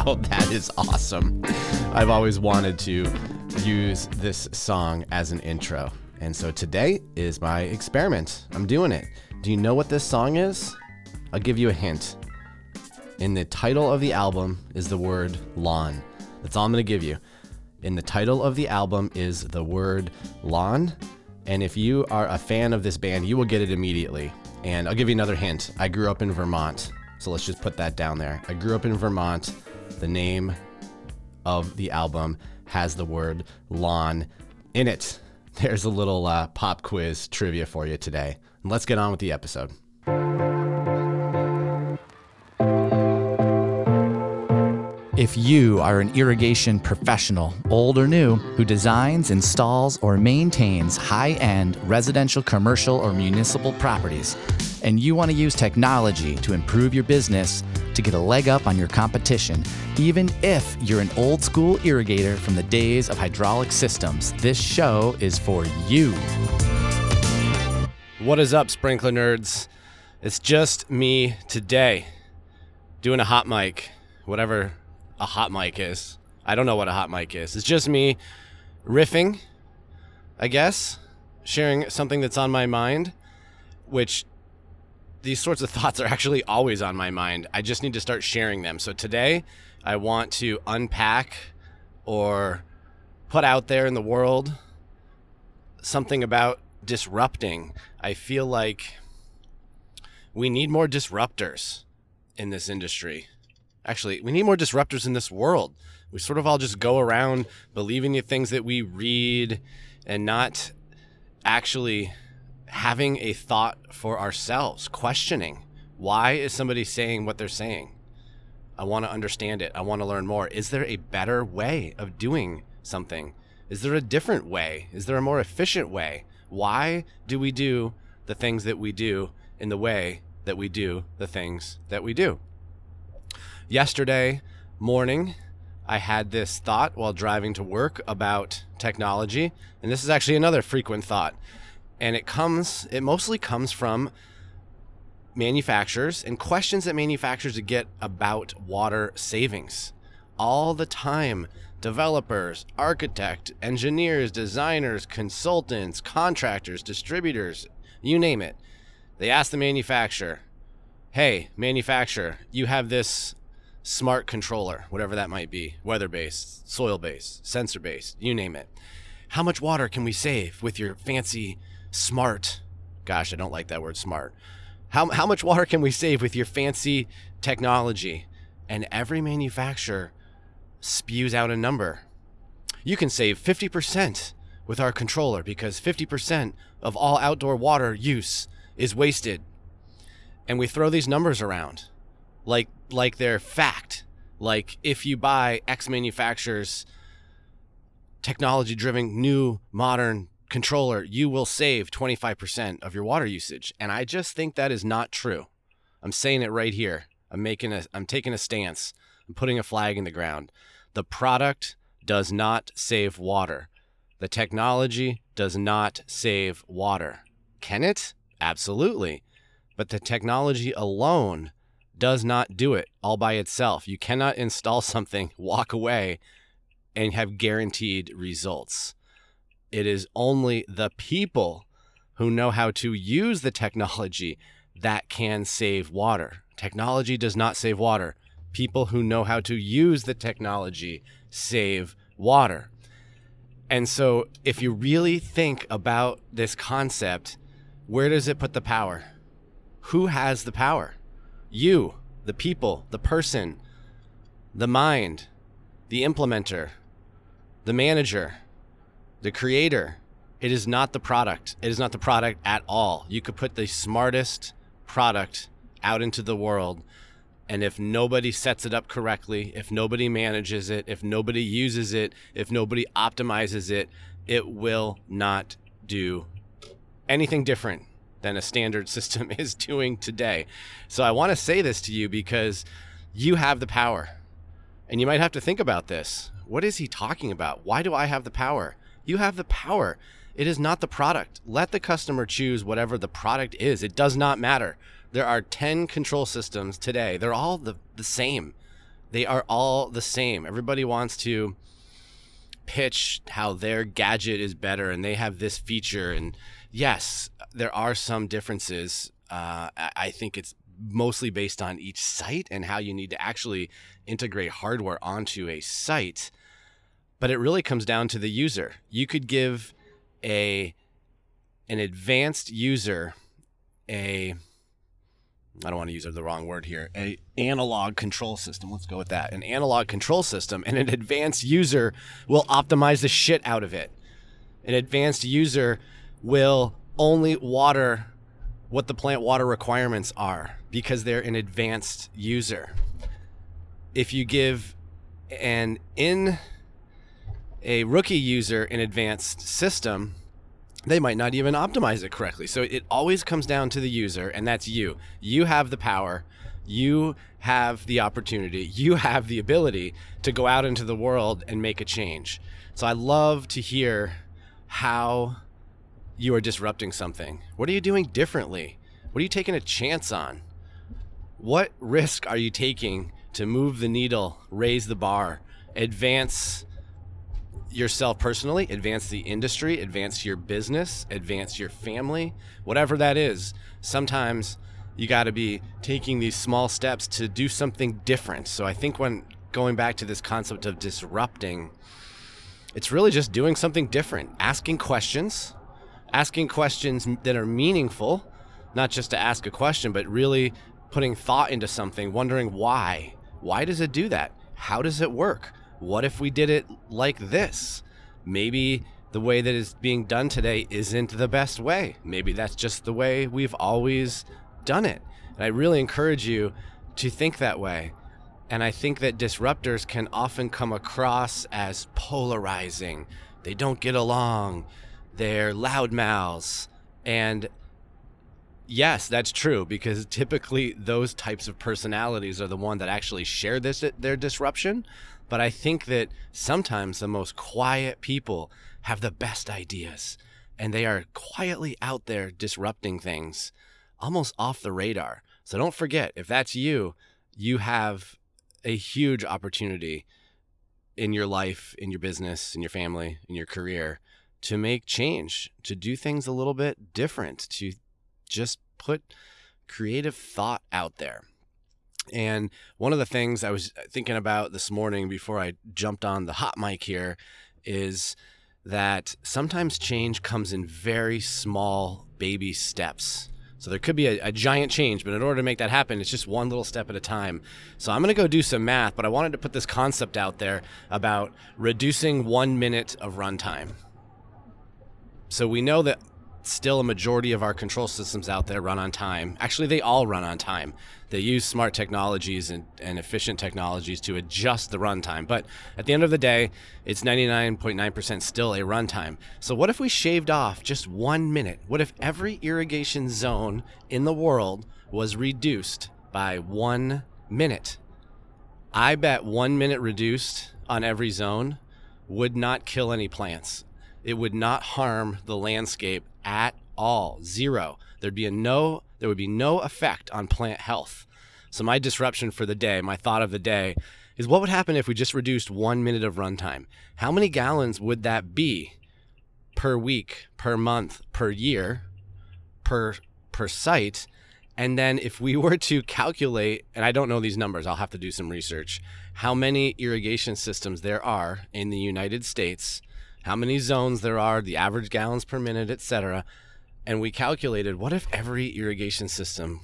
Oh, that is awesome. I've always wanted to use this song as an intro. And so today is my experiment. I'm doing it. Do you know what this song is? I'll give you a hint. In the title of the album is the word lawn. That's all I'm going to give you. In the title of the album is the word lawn. And if you are a fan of this band, you will get it immediately. And I'll give you another hint. I grew up in Vermont. So let's just put that down there. I grew up in Vermont. The name of the album has the word lawn in it. There's a little uh, pop quiz trivia for you today. let's get on with the episode. If you are an irrigation professional, old or new, who designs, installs, or maintains high end residential, commercial, or municipal properties, and you want to use technology to improve your business to get a leg up on your competition, even if you're an old school irrigator from the days of hydraulic systems, this show is for you. What is up, sprinkler nerds? It's just me today doing a hot mic, whatever a hot mic is. I don't know what a hot mic is. It's just me riffing, I guess, sharing something that's on my mind, which these sorts of thoughts are actually always on my mind. I just need to start sharing them. So today, I want to unpack or put out there in the world something about disrupting. I feel like we need more disruptors in this industry. Actually, we need more disruptors in this world. We sort of all just go around believing the things that we read and not actually having a thought for ourselves, questioning why is somebody saying what they're saying? I want to understand it. I want to learn more. Is there a better way of doing something? Is there a different way? Is there a more efficient way? Why do we do the things that we do in the way that we do the things that we do? Yesterday morning, I had this thought while driving to work about technology, and this is actually another frequent thought. And it comes, it mostly comes from manufacturers and questions that manufacturers get about water savings. All the time, developers, architects, engineers, designers, consultants, contractors, distributors, you name it. They ask the manufacturer, hey, manufacturer, you have this smart controller, whatever that might be, weather based, soil based, sensor based, you name it. How much water can we save with your fancy smart? Gosh, I don't like that word smart. How, how much water can we save with your fancy technology? And every manufacturer spews out a number. You can save 50% with our controller because 50% of all outdoor water use is wasted. And we throw these numbers around like like they're fact. Like if you buy X manufacturer's technology driven new modern controller, you will save 25% of your water usage. And I just think that is not true. I'm saying it right here. I'm making a I'm taking a stance. I'm putting a flag in the ground. The product does not save water. The technology does not save water. Can it? Absolutely. But the technology alone does not do it all by itself. You cannot install something, walk away, and have guaranteed results. It is only the people who know how to use the technology that can save water. Technology does not save water. People who know how to use the technology save water. And so, if you really think about this concept, where does it put the power? Who has the power? You, the people, the person, the mind, the implementer, the manager, the creator. It is not the product. It is not the product at all. You could put the smartest product out into the world. And if nobody sets it up correctly, if nobody manages it, if nobody uses it, if nobody optimizes it, it will not do anything different than a standard system is doing today. So I want to say this to you because you have the power. And you might have to think about this. What is he talking about? Why do I have the power? You have the power. It is not the product. Let the customer choose whatever the product is. It does not matter. There are 10 control systems today. They're all the, the same. They are all the same. Everybody wants to pitch how their gadget is better and they have this feature. And yes, there are some differences. Uh, I think it's mostly based on each site and how you need to actually integrate hardware onto a site. But it really comes down to the user. You could give a an advanced user a I don't want to use the wrong word here, a analog control system. Let's go with that. An analog control system and an advanced user will optimize the shit out of it. An advanced user will only water what the plant water requirements are because they're an advanced user. If you give an in a rookie user an advanced system, they might not even optimize it correctly. So it always comes down to the user, and that's you. You have the power, you have the opportunity, you have the ability to go out into the world and make a change. So I love to hear how you are disrupting something. What are you doing differently? What are you taking a chance on? What risk are you taking to move the needle, raise the bar, advance yourself personally, advance the industry, advance your business, advance your family, whatever that is. Sometimes you got to be taking these small steps to do something different. So I think when going back to this concept of disrupting, it's really just doing something different, asking questions, asking questions that are meaningful, not just to ask a question, but really putting thought into something, wondering why. Why does it do that? How does it work? What if we did it like this? Maybe the way that is being done today isn't the best way. Maybe that's just the way we've always done it. And I really encourage you to think that way. And I think that disruptors can often come across as polarizing. They don't get along. They're loud mouths. And yes, that's true because typically those types of personalities are the one that actually share this their disruption. But I think that sometimes the most quiet people have the best ideas and they are quietly out there disrupting things almost off the radar. So don't forget, if that's you, you have a huge opportunity in your life, in your business, in your family, in your career to make change, to do things a little bit different, to just put creative thought out there. And one of the things I was thinking about this morning before I jumped on the hot mic here is that sometimes change comes in very small baby steps. So there could be a, a, giant change, but in order to make that happen, it's just one little step at a time. So I'm going to go do some math, but I wanted to put this concept out there about reducing one minute of runtime. So we know that still a majority of our control systems out there run on time. Actually, they all run on time. They use smart technologies and, and efficient technologies to adjust the runtime. But at the end of the day, it's 99.9% still a runtime. So, what if we shaved off just one minute? What if every irrigation zone in the world was reduced by one minute? I bet one minute reduced on every zone would not kill any plants. It would not harm the landscape at all. Zero. There'd be a no there would be no effect on plant health. So my disruption for the day, my thought of the day is what would happen if we just reduced 1 minute of runtime? How many gallons would that be per week, per month, per year, per per site? And then if we were to calculate, and I don't know these numbers, I'll have to do some research, how many irrigation systems there are in the United States how many zones there are, the average gallons per minute, etc. And we calculated what if every irrigation system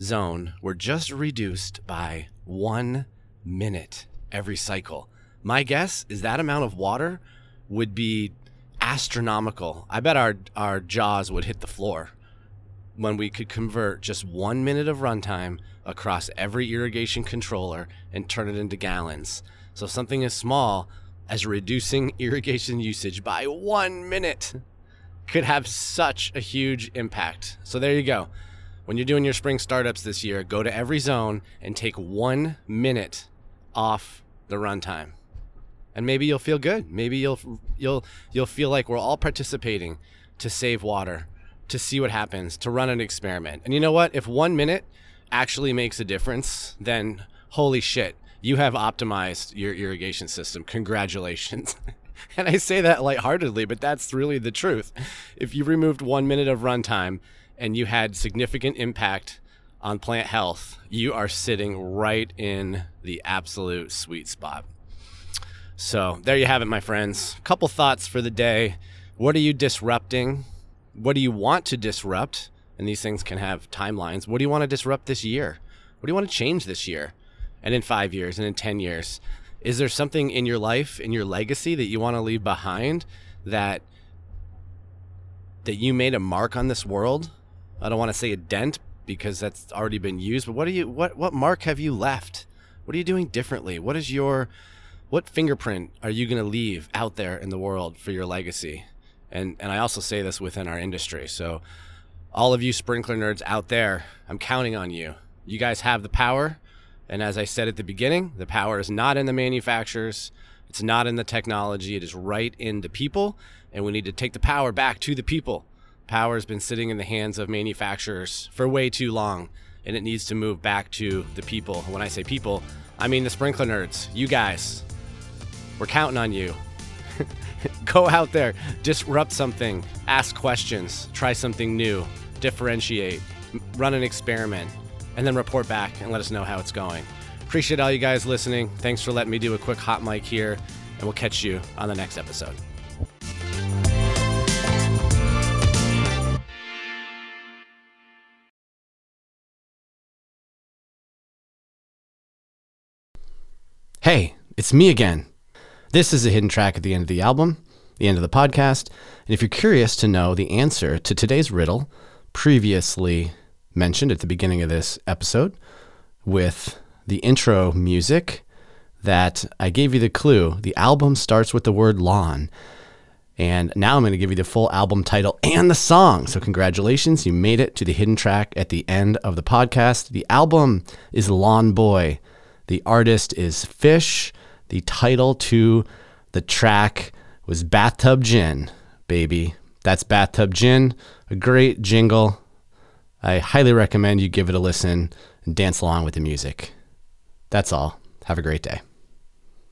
zone were just reduced by one minute every cycle. My guess is that amount of water would be astronomical. I bet our, our jaws would hit the floor when we could convert just one minute of runtime across every irrigation controller and turn it into gallons. So something as small as reducing irrigation usage by one minute could have such a huge impact. So there you go. When you're doing your spring startups this year, go to every zone and take one minute off the runtime. And maybe you'll feel good. Maybe you'll you'll you'll feel like we're all participating to save water, to see what happens, to run an experiment. And you know what? If one minute actually makes a difference, then holy shit, You have optimized your irrigation system. Congratulations. and I say that lightheartedly, but that's really the truth. If you removed one minute of runtime and you had significant impact on plant health, you are sitting right in the absolute sweet spot. So there you have it, my friends. A couple thoughts for the day. What are you disrupting? What do you want to disrupt? And these things can have timelines. What do you want to disrupt this year? What do you want to change this year? And in five years and in 10 years? Is there something in your life, in your legacy that you want to leave behind that that you made a mark on this world? I don't want to say a dent because that's already been used, but what do you what what mark have you left? What are you doing differently? What is your what fingerprint are you going to leave out there in the world for your legacy? And and I also say this within our industry. So all of you sprinkler nerds out there, I'm counting on you. You guys have the power. And as I said at the beginning, the power is not in the manufacturers, it's not in the technology, it is right in the people. And we need to take the power back to the people. Power has been sitting in the hands of manufacturers for way too long, and it needs to move back to the people. When I say people, I mean the sprinkler nerds, you guys. We're counting on you. Go out there, disrupt something, ask questions, try something new, differentiate, run an experiment, and then report back and let us know how it's going. Appreciate all you guys listening. Thanks for letting me do a quick hot mic here, and we'll catch you on the next episode. Hey, it's me again. This is a hidden track at the end of the album, the end of the podcast. And if you're curious to know the answer to today's riddle, previously mentioned at the beginning of this episode with the intro music that I gave you the clue. The album starts with the word lawn. And now I'm going to give you the full album title and the song. So, congratulations, you made it to the hidden track at the end of the podcast. The album is Lawn Boy. The artist is Phish. The title to the track was Bathtub Gin, baby. That's Bathtub Gin, a great jingle. I highly recommend you give it a listen and dance along with the music. That's all. Have a great day.